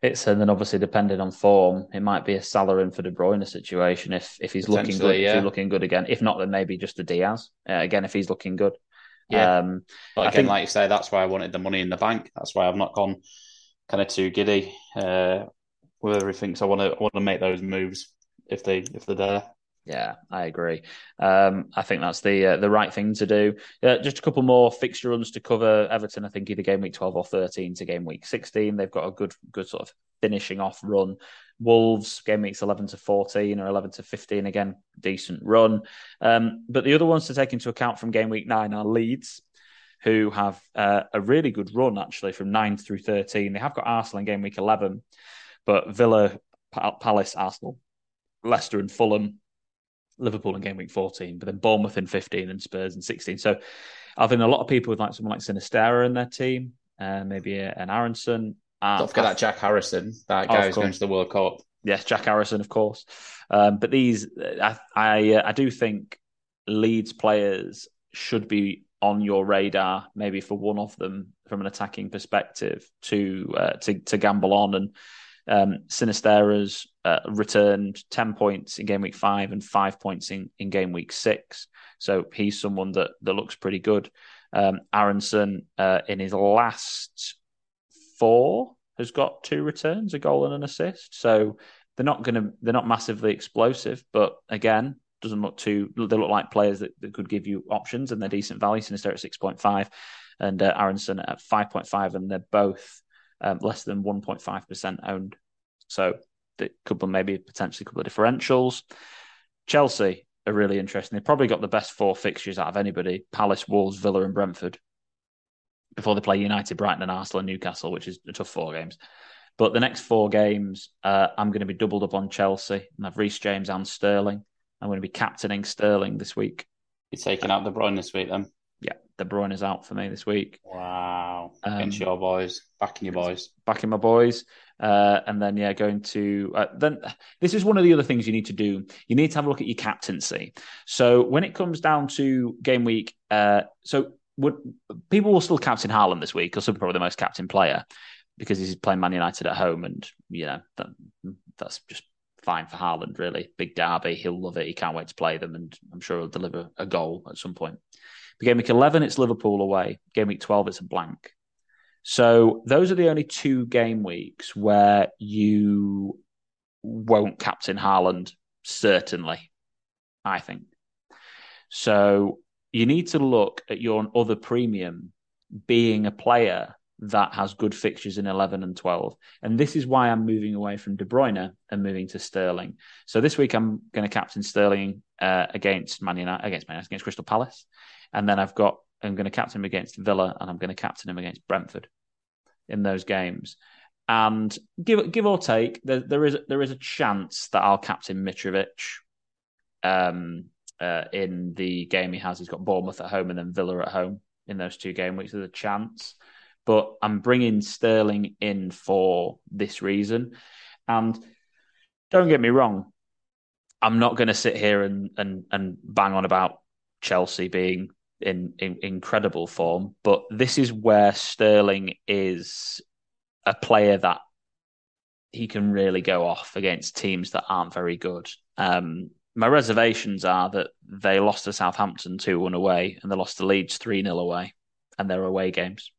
It's and then obviously depending on form, it might be a Salah in for De Bruyne situation if if he's looking good, yeah. if he's looking good again. If not, then maybe just a Diaz uh, again if he's looking good. Yeah, um, but again, think, like you say, that's why I wanted the money in the bank. That's why I've not gone kind of too giddy uh, with everything. So I want to want to make those moves if they if they're there. Yeah, I agree. Um, I think that's the uh, the right thing to do. Uh, just a couple more fixture runs to cover. Everton, I think either game week twelve or thirteen to game week sixteen. They've got a good good sort of finishing off run. Wolves game weeks eleven to fourteen or eleven to fifteen again, decent run. Um, but the other ones to take into account from game week nine are Leeds, who have uh, a really good run actually from nine through thirteen. They have got Arsenal in game week eleven, but Villa, Palace, Arsenal, Leicester, and Fulham Liverpool in game week 14, but then Bournemouth in 15 and Spurs in 16. So I think a lot of people with like someone like Sinisterra in their team, uh, maybe an Aaronson. Uh, Don't forget that Jack Harrison, that guy who's going to the World Cup. Yes, Jack Harrison, of course. Um, but these, I, I, uh, I do think Leeds players should be on your radar, maybe for one of them from an attacking perspective to uh, to to gamble on and um, Sinisterra's uh, returned 10 points in game week five and five points in, in game week six. So he's someone that, that looks pretty good. Um, Aaronson, uh, in his last four, has got two returns, a goal and an assist. So they're not going to, they're not massively explosive, but again, doesn't look too, they look like players that, that could give you options and they're decent value. Sinister at 6.5 and uh, Aaronson at 5.5, and they're both um, less than 1.5% owned. So the couple maybe potentially a couple of differentials. Chelsea are really interesting. They've probably got the best four fixtures out of anybody: Palace, Wolves, Villa, and Brentford. Before they play United, Brighton, and Arsenal and Newcastle, which is a tough four games. But the next four games, uh, I'm going to be doubled up on Chelsea, and I've Reece James and Sterling. I'm going to be captaining Sterling this week. You're taking out De Bruyne this week, then? De Bruyne is out for me this week. Wow. Um, Against your boys. Backing your boys. Backing my boys. Uh, and then, yeah, going to. Uh, then this is one of the other things you need to do. You need to have a look at your captaincy. So when it comes down to game week, uh, so would, people will still captain Haaland this week because he's probably the most captain player because he's playing Man United at home. And, you know, that, that's just fine for Haaland, really. Big derby. He'll love it. He can't wait to play them. And I'm sure he'll deliver a goal at some point. Game week 11, it's Liverpool away. Game week 12, it's a blank. So those are the only two game weeks where you won't captain Haaland, certainly, I think. So you need to look at your other premium being a player that has good fixtures in 11 and 12. And this is why I'm moving away from De Bruyne and moving to Sterling. So this week I'm going to captain Sterling uh, against Man United, against Man United, against Crystal Palace. And then I've got, I'm going to captain him against Villa and I'm going to captain him against Brentford in those games. And give give or take, there, there is there is a chance that I'll captain Mitrovic um, uh, in the game he has. He's got Bournemouth at home and then Villa at home in those two game weeks. There's a chance, but I'm bringing Sterling in for this reason. And don't get me wrong, I'm not going to sit here and and and bang on about Chelsea being in, in incredible form. But this is where Sterling is a player that he can really go off against teams that aren't very good. Um, my reservations are that they lost to Southampton 2 1 away and they lost to Leeds 3 0 away, and their away games.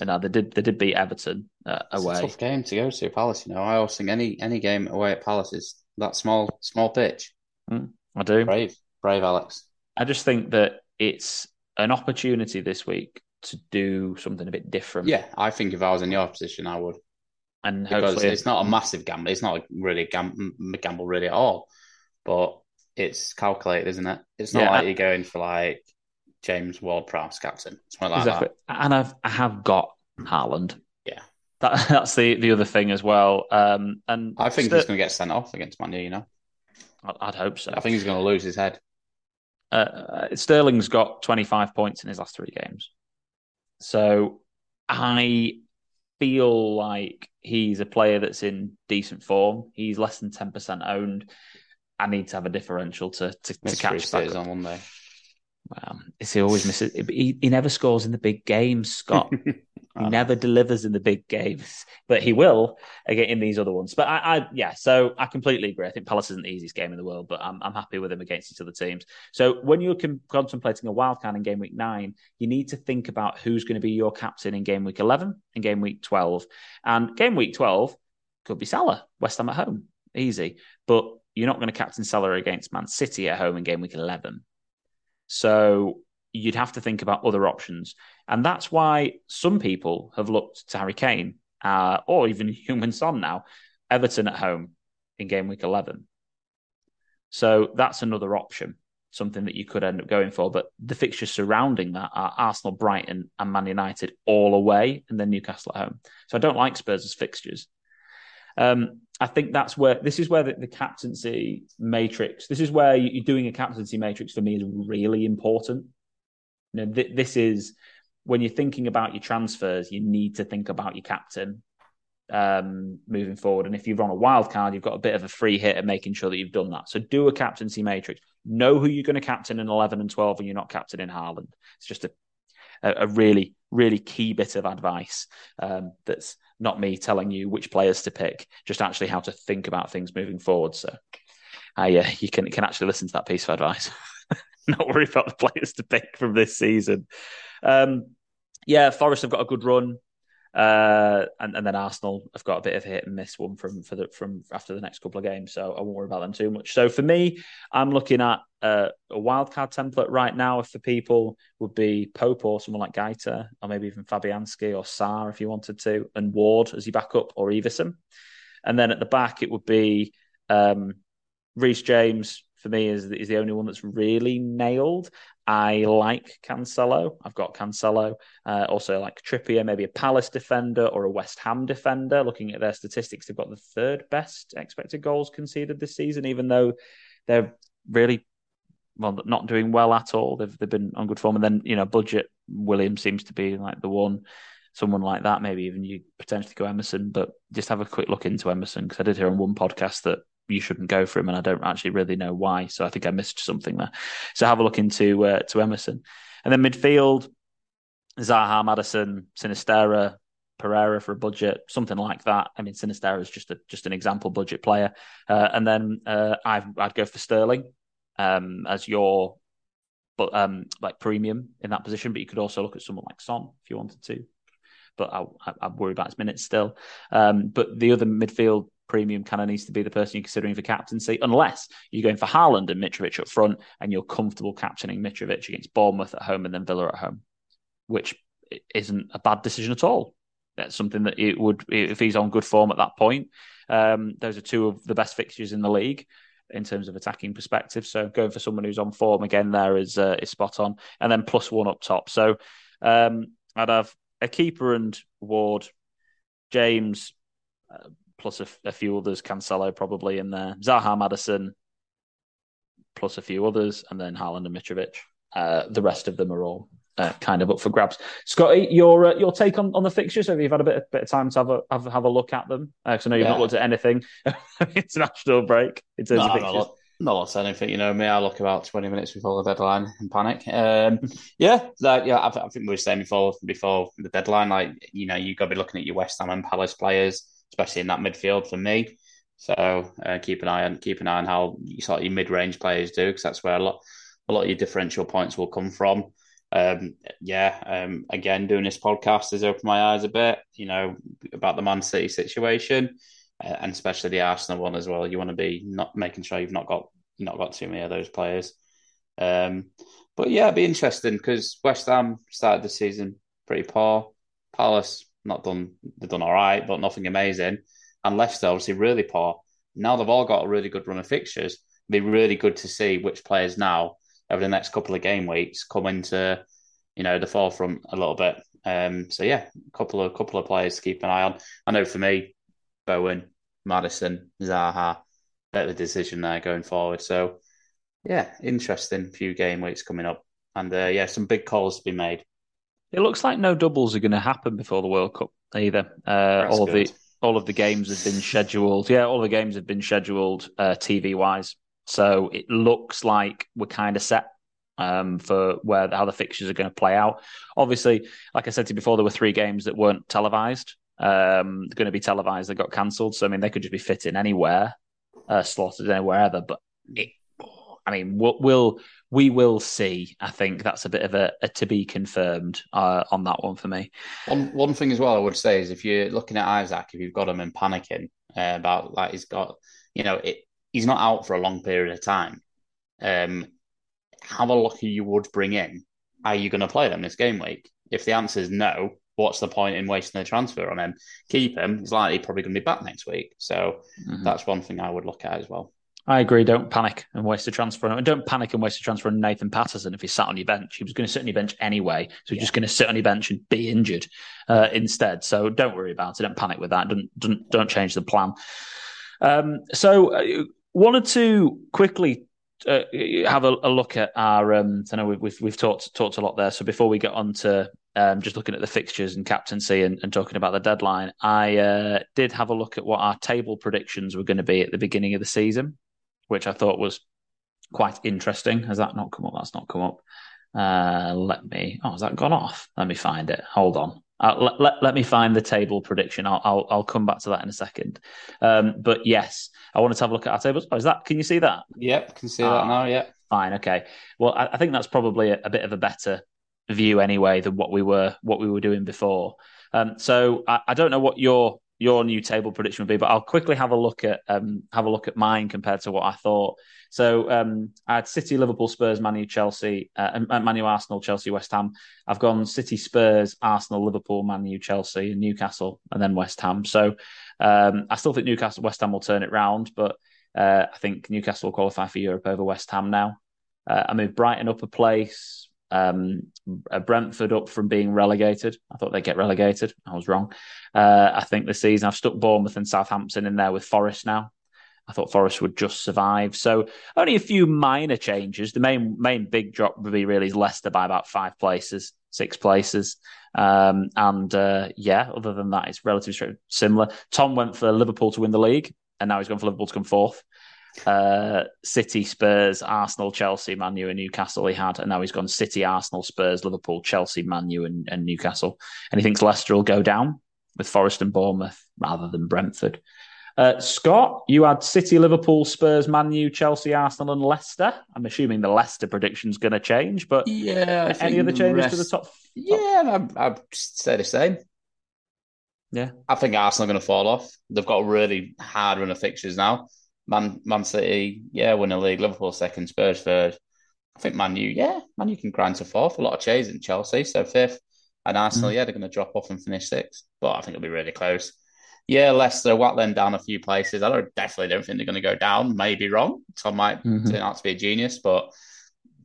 And now they did they did beat Everton uh, away. tough game to go to Palace. You know, I always think any any game away at Palace is that small small pitch. Mm, I do. Brave, brave, Alex. I just think that it's an opportunity this week to do something a bit different. Yeah, I think if I was in your position, I would. And because it's not a massive gamble. It's not really a gam- gamble really at all, but it's calculated, isn't it? It's not Yeah, like I- you're going for like James Ward-Prowse captain, something like exactly. that. And I've I have got Haaland. Yeah. That, that's the the other thing as well. Um, and I think he's going to get sent off against Man U. You know, I'd, I'd hope so. I think he's going to lose his head. Uh, uh, Sterling's got 25 points in his last three games. So I feel like he's a player that's in decent form. He's less than 10% owned. I need to have a differential to to, to catch back. stays on Monday. Wow. Is he always misses? He, he never scores in the big games, Scott. He never delivers in the big games, but he will again in these other ones. But I, I, yeah, so I completely agree. I think Palace isn't the easiest game in the world, but I'm, I'm happy with him against these other teams. So when you're contemplating a wildcard in game week nine, you need to think about who's going to be your captain in game week 11 and game week 12. And game week 12 could be Salah, West Ham at home, easy. But you're not going to captain Salah against Man City at home in game week 11. So you'd have to think about other options. And that's why some people have looked to Harry Kane uh, or even Heung-min Son now, Everton at home in game week 11. So that's another option, something that you could end up going for. But the fixtures surrounding that are Arsenal, Brighton, and Man United all away, and then Newcastle at home. So I don't like Spurs as fixtures. Um, I think that's where this is where the, the captaincy matrix. This is where you, you're doing a captaincy matrix for me is really important. You know, th- this is when you're thinking about your transfers, you need to think about your captain um, moving forward. And if you're on a wild card, you've got a bit of a free hit at making sure that you've done that. So do a captaincy matrix. Know who you're going to captain in 11 and 12 and you're not captain in Haaland. It's just a a, a really, really key bit of advice um, that's not me telling you which players to pick, just actually how to think about things moving forward. So, uh, yeah, you can can actually listen to that piece of advice. not worry about the players to pick from this season. Um, yeah, Forest have got a good run. Uh, and, and then Arsenal have got a bit of a hit and miss one from for the from after the next couple of games, so I won't worry about them too much. So for me, I'm looking at uh, a wildcard template right now. If the people would be Pope or someone like Guaita, or maybe even Fabianski or Sá if you wanted to, and Ward as your backup or Iversen, and then at the back it would be um, Reece James. For me, is is the only one that's really nailed. I like Cancelo. I've got Cancelo. Uh, also like Trippier, maybe a Palace defender or a West Ham defender. Looking at their statistics, they've got the third best expected goals conceded this season, even though they're really well not doing well at all. They've they've been on good form, and then you know budget Williams seems to be like the one. Someone like that, maybe even you potentially go Emerson, but just have a quick look into Emerson because I did hear on one podcast that you shouldn't go for him, and I don't actually really know why. So I think I missed something there. So have a look into uh, to Emerson, and then midfield, Zaha, Maddison, Sinisterra, Pereira for a budget, something like that. I mean, Sinisterra is just a just an example budget player, uh, and then uh, I've, I'd go for Sterling um, as your but um, like premium in that position. But you could also look at someone like Son if you wanted to. But I, I, I worry about his minutes still. Um, but the other midfield premium kind of needs to be the person you're considering for captaincy, unless you're going for Haaland and Mitrovic up front and you're comfortable captaining Mitrovic against Bournemouth at home and then Villa at home, which isn't a bad decision at all. That's something that it would, if he's on good form at that point. Um, those are two of the best fixtures in the league in terms of attacking perspective. So going for someone who's on form again there is uh, is spot on, and then plus one up top. So um, I'd have a keeper and Ward, James, uh, plus a, a, few others, Cancelo probably in there, Zaha, Maddison, plus a few others, and then Haaland and Mitrovic. Uh, the rest of them are all uh, kind of up for grabs. Scotty, your uh, your take on, on the fixtures? Have you had a bit of, bit of time to have a have, have a look at them? Because I know you've Yeah. not looked at anything international break in terms No, of fixtures. not, Not anything, you know me. I look about twenty minutes before the deadline and panic. Um, yeah, like yeah, I, I, think we were saying before before the deadline, like you know, you got to be looking at your West Ham and Palace players, especially in that midfield for me. So uh, keep an eye on keep an eye on how you sort of your mid range players do, because that's where a lot a lot of your differential points will come from. Um, yeah, um, again, doing this podcast has opened my eyes a bit, you know, about the Man City situation uh, and especially the Arsenal one as well. You want to be not making sure you've not got not got too many of those players. Um, but yeah, it'd be interesting because West Ham started the season pretty poor. Palace not done they've done all right, but nothing amazing. And Leicester obviously really poor. Now they've all got a really good run of fixtures. It'd be really good to see which players now over the next couple of game weeks come into you know the forefront a little bit. Um, so yeah, a couple of couple of players to keep an eye on. I know for me, Bowen, Maddison, Zaha, better decision there going forward. So yeah, interesting few game weeks coming up, and uh, yeah, some big calls to be made. It looks like no doubles are going to happen before the World Cup either. Uh, all good. of the all of the games have been scheduled. Yeah, all the games have been scheduled uh, TV wise. So it looks like we're kind of set um, for where how the fixtures are going to play out. Obviously, like I said to you before, there were three games that weren't televised. Um, going to be televised that got cancelled. So I mean, they could just be fitting anywhere, uh, slotted anywhere ever. But it, I mean, we'll, we'll, we will see. I think that's a bit of a, a to be confirmed uh, on that one for me. One one thing as well, I would say is if you're looking at Isak, if you've got him and panicking uh, about like he's got, you know, it, he's not out for a long period of time. Um, have a look who you would bring in. Are you going to play them this game week? If the answer is no, what's the point in wasting the transfer on him? Keep him. He's likely probably going to be back next week. So mm-hmm. that's one thing I would look at as well. I agree. Don't panic and waste a transfer. And don't panic and waste a transfer on Nathan Patterson if he sat on your bench. He was going to sit on your bench anyway, so he's yeah. just going to sit on your bench and be injured uh, instead. So don't worry about it. Don't panic with that. Don't don't, don't change the plan. Um, so uh, wanted to quickly uh, have a, a, look at our. Um, I know we've, we've, we've talked talked a lot there. So before we get on to um, just looking at the fixtures and captaincy and, and talking about the deadline, I uh, did have a look at what our table predictions were going to be at the beginning of the season, which I thought was quite interesting. Has that not come up? That's not come up. Uh, let me. Oh, has that gone off? Let me find it. Hold on. Uh, let, let, let, me find the table prediction. I'll, I'll, I'll come back to that in a second. Um, but yes, I wanted to have a look at our tables. Oh, is that? Can you see that? Yep, can see that ah, now. Yeah, fine. Okay. Well, I, I think that's probably a, a, bit of a better view anyway than what we were what we were doing before. Um, so I, I don't know what your your new table prediction would be, but I'll quickly have a look at um, have a look at mine compared to what I thought. So um, I had City, Liverpool, Spurs, Manu, Chelsea, uh, Manu, Arsenal, Chelsea, West Ham. I've gone City, Spurs, Arsenal, Liverpool, Manu, Chelsea, and Newcastle, and then West Ham. So um, I still think Newcastle, West Ham will turn it round, but uh, I think Newcastle will qualify for Europe over West Ham now. Uh, I moved Brighton up a place. Um, Brentford up from being relegated. I thought they'd get relegated. I was wrong. Uh, I think this season I've stuck Bournemouth and Southampton in there with Forest now. I thought Forest would just survive. So only a few minor changes. The main main big drop would be really is Leicester by about five places, six places. Um, and uh, yeah, other than that, it's relatively similar. Tom went for Liverpool to win the league, and now he's gone for Liverpool to come fourth. Uh, City, Spurs, Arsenal, Chelsea, Manu, and Newcastle he had, and now he's gone City, Arsenal, Spurs, Liverpool, Chelsea, Manu, and, and Newcastle. And he thinks Leicester will go down with Forest and Bournemouth rather than Brentford. Uh, Scott, you had City, Liverpool, Spurs, Manu, Chelsea, Arsenal, and Leicester. I'm assuming the Leicester prediction's going to change, but yeah, any other changes rest... to the top? Yeah, I'd say the same. Yeah, I think Arsenal are going to fall off. They've got a really hard run of fixtures now. Man, Man City, yeah, win the league. Liverpool second, Spurs third. I think Man U, yeah, Man U can grind to fourth. A lot of chase in Chelsea, so fifth. And Arsenal, mm. yeah, they're going to drop off and finish sixth. But I think it'll be really close. Yeah, Leicester whack them down a few places. I don't definitely don't think they're going to go down. Maybe wrong. Tom might mm-hmm. turn out to be a genius, but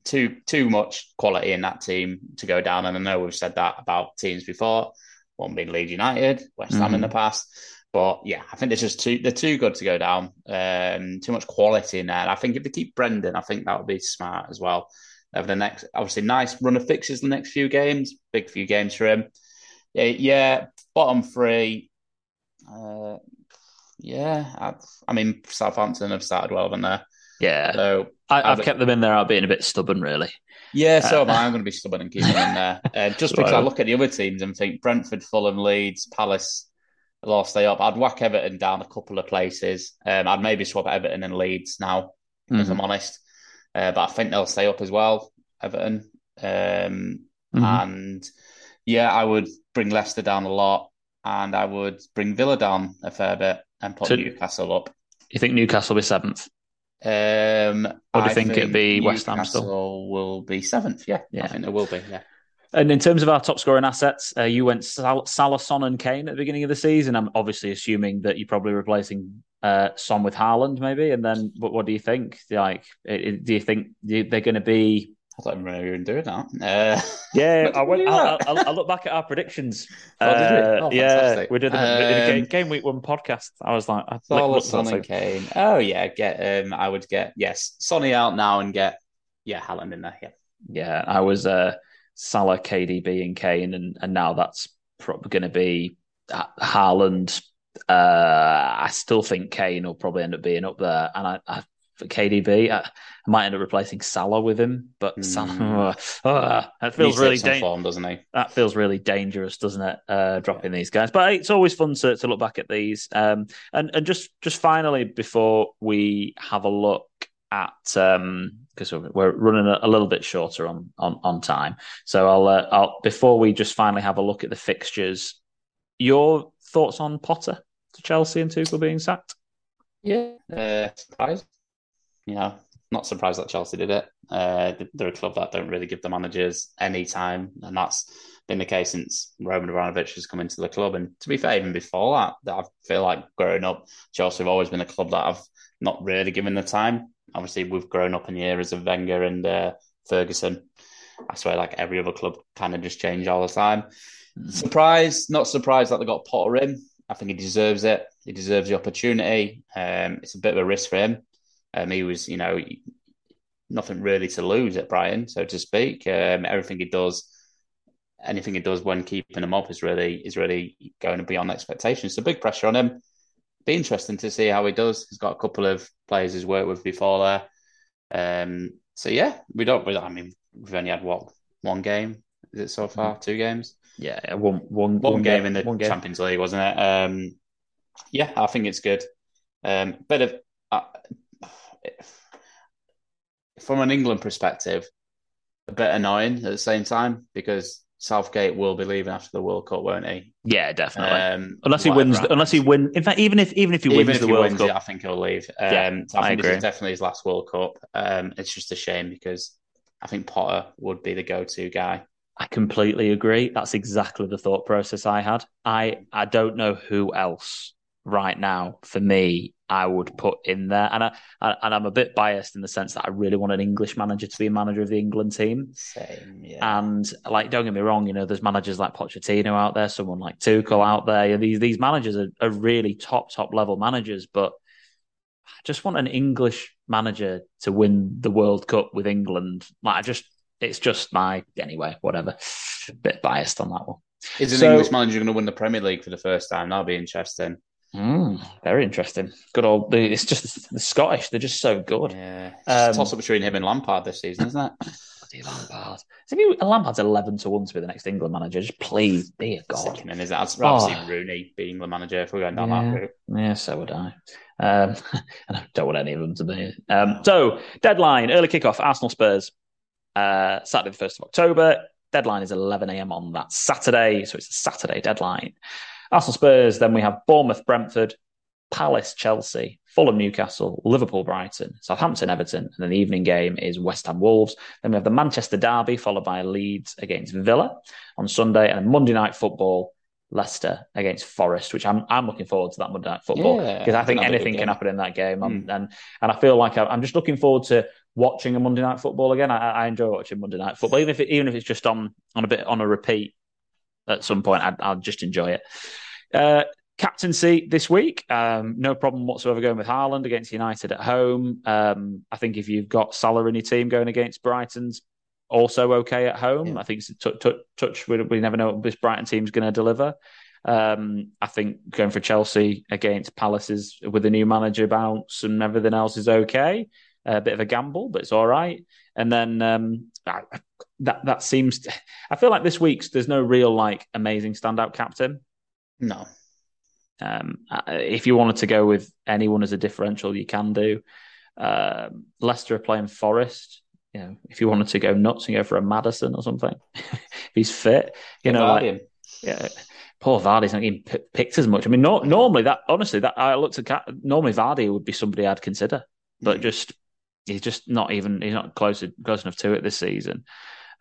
too too much quality in that team to go down. And I know we've said that about teams before. One being Leeds United, West Ham mm-hmm. in the past. But yeah, I think they're just too they're too good to go down. Um, too much quality in there. I think if they keep Brendan, I think that would be smart as well. Over the next, obviously, nice run of fixtures the next few games. Big few games for him. Yeah, yeah bottom three. Uh, yeah, I, I, mean Southampton have started well, haven't they? Yeah, So I, I've I'd- kept them in there. I've been a bit stubborn, really. yeah, so Uh, am I. I'm going to be stubborn and keep them in there. Uh, just because I look at the other teams and think Brentford, Fulham, Leeds, Palace, all stay up. I'd whack Everton down a couple of places. Um, I'd maybe swap Everton and Leeds now, if Mhm. I'm honest. Uh, but I think they'll stay up as well, Everton. Um, Mhm. And yeah, I would bring Leicester down a lot, and I would bring Villa down a fair bit and put So- Newcastle up. You think Newcastle will be seventh? Um, Or do you I think it'd be West Ham still? Newcastle will be seventh. Yeah, Yeah. I think it will be. Yeah. And in terms of our top scoring assets, uh, you went Sal- Salah, Son, and Kane at the beginning of the season. I'm obviously assuming that you're probably replacing uh, Son with Haaland, maybe. And then, what, what do you think? Like, do you think they're going to be? I don't remember even doing that. Uh, Yeah, I went. I? I, I look back at our predictions. Oh? Uh, Oh, yeah, we did them in a game, Um, game week one podcast. I was like, I Salah, Son, and Kane. Oh yeah, get. Um, I would get yes, Sonny out now and get yeah, Haaland in there. Yeah. Yeah, I was uh, Salah, KDB, and Kane, and, and now that's probably going to be uh, Haaland. Uh, I still think Kane will probably end up being up there, and I, I for KDB, I, I might end up replacing Salah with him. But Hmm. Salah, uh, that feels really dangerous. doesn't he? That feels really dangerous, doesn't it? Uh, dropping these guys, but it's always fun to, to look back at these. Um, and and just just finally before we have a look at because we're running a, a little bit shorter on on, on time, so I'll uh, I'll before we just finally have a look at the fixtures. Your thoughts on Potter to Chelsea and Tuchel being sacked? Yeah. Uh, surprised. You know, not surprised that Chelsea did it. Uh, they're a club that don't really give the managers any time, and that's been the case since Roman Abramovich has come into the club. And to be fair, even before that, that I feel like growing up, Chelsea have always been a club that I've not really given the time. Obviously, we've grown up in the eras of Wenger and uh, Ferguson. I swear, like every other club, kind of just change all the time. Surprised, not surprised that they got Potter in. I think he deserves it. He deserves the opportunity. Um, it's a bit of a risk for him. Um, he was, you know, nothing really to lose at Brighton, so to speak. Um, everything he does, anything he does when keeping him up is really is really going to be on expectations. So big pressure on him. Be interesting to see how he does. He's got a couple of players he's worked with before there. Um, so yeah, we don't. We I mean, we've only had what one game. Is it so far? Two games Yeah, one one one, game in the one game. Champions League, wasn't it? Um, yeah, I think it's good. Um, bit of uh, from an England perspective, a bit annoying at the same time because Southgate will be leaving after the World Cup, won't he? Yeah, definitely. Um, unless he wins, unless he happens. win. In fact, even if even if he Even wins if the he World wins Cup, it, I think he'll leave. Um, Yeah, so I I think this agree. is definitely his last World Cup. Um, it's just a shame because I think Potter would be the go-to guy. I completely agree. That's exactly the thought process I had. I I don't know who else right now for me I would put in there, and I and I'm a bit biased in the sense that I really want an English manager to be a manager of the England team. Same, yeah. And like, don't get me wrong, you know, there's managers like Pochettino out there, someone like Tuchel out there. These these managers are, are really top top level managers, but I just want an English manager to win the World Cup with England. Like, I just, it's just my anyway, whatever. A Bit biased on that one. Is an So- English manager going to win the Premier League for the first time? That'll be interesting. Mm, very interesting. Good old. It's just the Scottish. They're just so good. Yeah, Um, toss up between him and Lampard this season, isn't it? Bloody Lampard. So if you, Lampard's eleven to one to be the next England manager, just please be a god. And is? I'd rather Oh. Rooney be the manager if we're going down Yeah. that route. Yeah, so would I. Um, and I don't want any of them to be. Um, so, deadline, early kickoff, Arsenal Spurs, uh, Saturday, the 1st of October. Deadline is 11 a.m. on that Saturday. So, it's a Saturday deadline. Arsenal Spurs, then we have Bournemouth, Brentford, Palace, Chelsea, Fulham, Newcastle, Liverpool, Brighton, Southampton, Everton, and then the evening game is West Ham, Wolves. Then we have the Manchester Derby, followed by Leeds against Villa on Sunday, and Monday night football, Leicester against Forest, which I'm I'm looking forward to that Monday night football Yeah, because I think anything can happen in that game, Mm. and and I feel like I'm I'm just looking forward to watching a Monday night football again. I, I enjoy watching Monday night football, even if it, even if it's just on on a bit on a repeat at some point. I'd, I'll just enjoy it. Uh, captaincy this week, um, no problem whatsoever going with Haaland against United at home. Um, I think if you've got Salah in your team going against Brighton's also okay at home. Yeah. I think it's a t- t- touch. We, we never know what this Brighton team's going to deliver. Um, I think going for Chelsea against Palace is with the new manager bounce and everything else is okay. a bit of a gamble, but it's all right. And then um, I, that that seems. To, I feel like this week's there's no real like amazing standout captain. No. Um, if you wanted to go with anyone as a differential, you can do. Um, Leicester are playing Forest. You know, if you wanted to go nuts and go for a Maddison or something, if he's fit, you know, like, yeah. Poor Vardy's not getting p- picked as much. I mean, no, normally that honestly, that I looked at normally Vardy would be somebody I'd consider, but mm. just he's just not even he's not close close enough to it this season.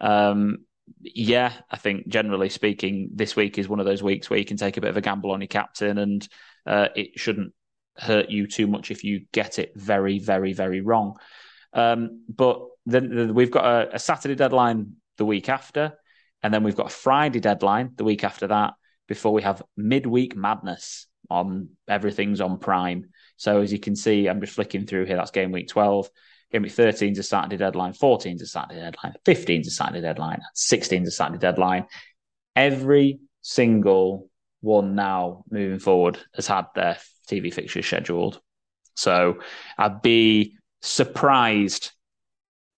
Um, yeah, I think generally speaking, this week is one of those weeks where you can take a bit of a gamble on your captain, and uh, it shouldn't hurt you too much if you get it very, very, very wrong. Um, but then we've got a, a Saturday deadline the week after, and then we've got a Friday deadline the week after that before we have midweek madness on everything's on Prime. So as you can see, I'm just flicking through here. That's game week 12. Game week 13 is a Saturday deadline, 14 is a Saturday deadline, 15 is a Saturday deadline, 16 is a Saturday deadline. Every single one now moving forward has had their TV fixtures scheduled. So I'd be surprised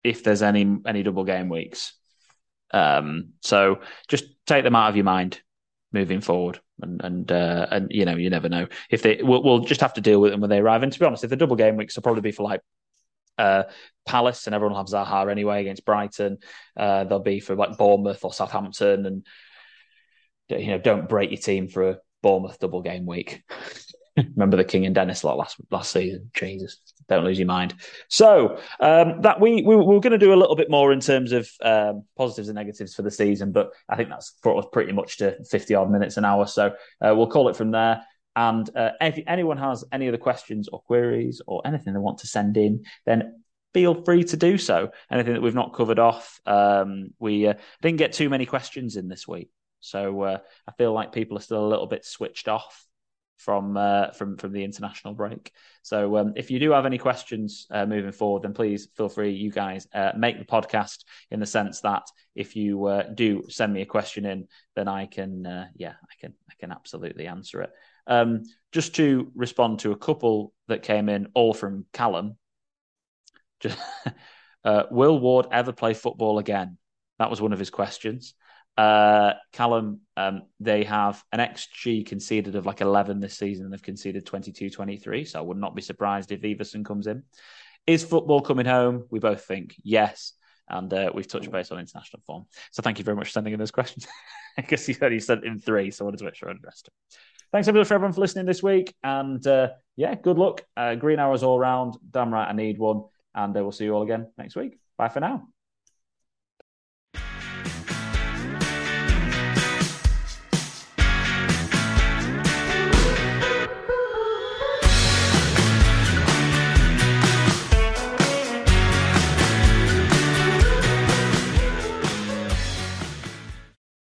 if there's any any double game weeks. Um, so just take them out of your mind moving forward, and and uh, and you know you never know if they we'll, we'll, just have to deal with them when they arrive. And to be honest, if the double game weeks will probably be for like uh, Palace, and everyone will have Zaha anyway against Brighton. Uh, they'll be for like Bournemouth or Southampton, and you know don't break your team for a Bournemouth double game week. Remember the King and Dennis lot last last season. Jesus, don't lose your mind. So um, that we, we we're going to do a little bit more in terms of um, positives and negatives for the season, but I think that's brought us pretty much to fifty odd minutes an hour. So uh, we'll call it from there. And uh, if anyone has any other questions or queries or anything they want to send in, then feel free to do so. Anything that we've not covered off, um, we uh, didn't get too many questions in this week, so uh, I feel like people are still a little bit switched off from uh, from from the international break. So um, if you do have any questions uh, moving forward, then please feel free. You guys uh, make the podcast in the sense that if you uh, do send me a question in, then I can uh, yeah I can I can absolutely answer it. Um, just to respond to a couple that came in, all from Callum. Just, uh, will Ward ever play football again? That was one of his questions. Uh, Callum, um, they have an XG conceded of like 11 this season and they've conceded 22 23. So I would not be surprised if Iversen comes in. Is football coming home? We both think yes. And uh, we've touched base on international form. So thank you very much for sending in those questions. I guess you said you sent in three, so I wanted to make sure I addressed it. Thanks everyone for everyone for listening this week. And uh, yeah, good luck. Uh, green arrows all round. Damn right, I need one. And uh, we'll see you all again next week. Bye for now.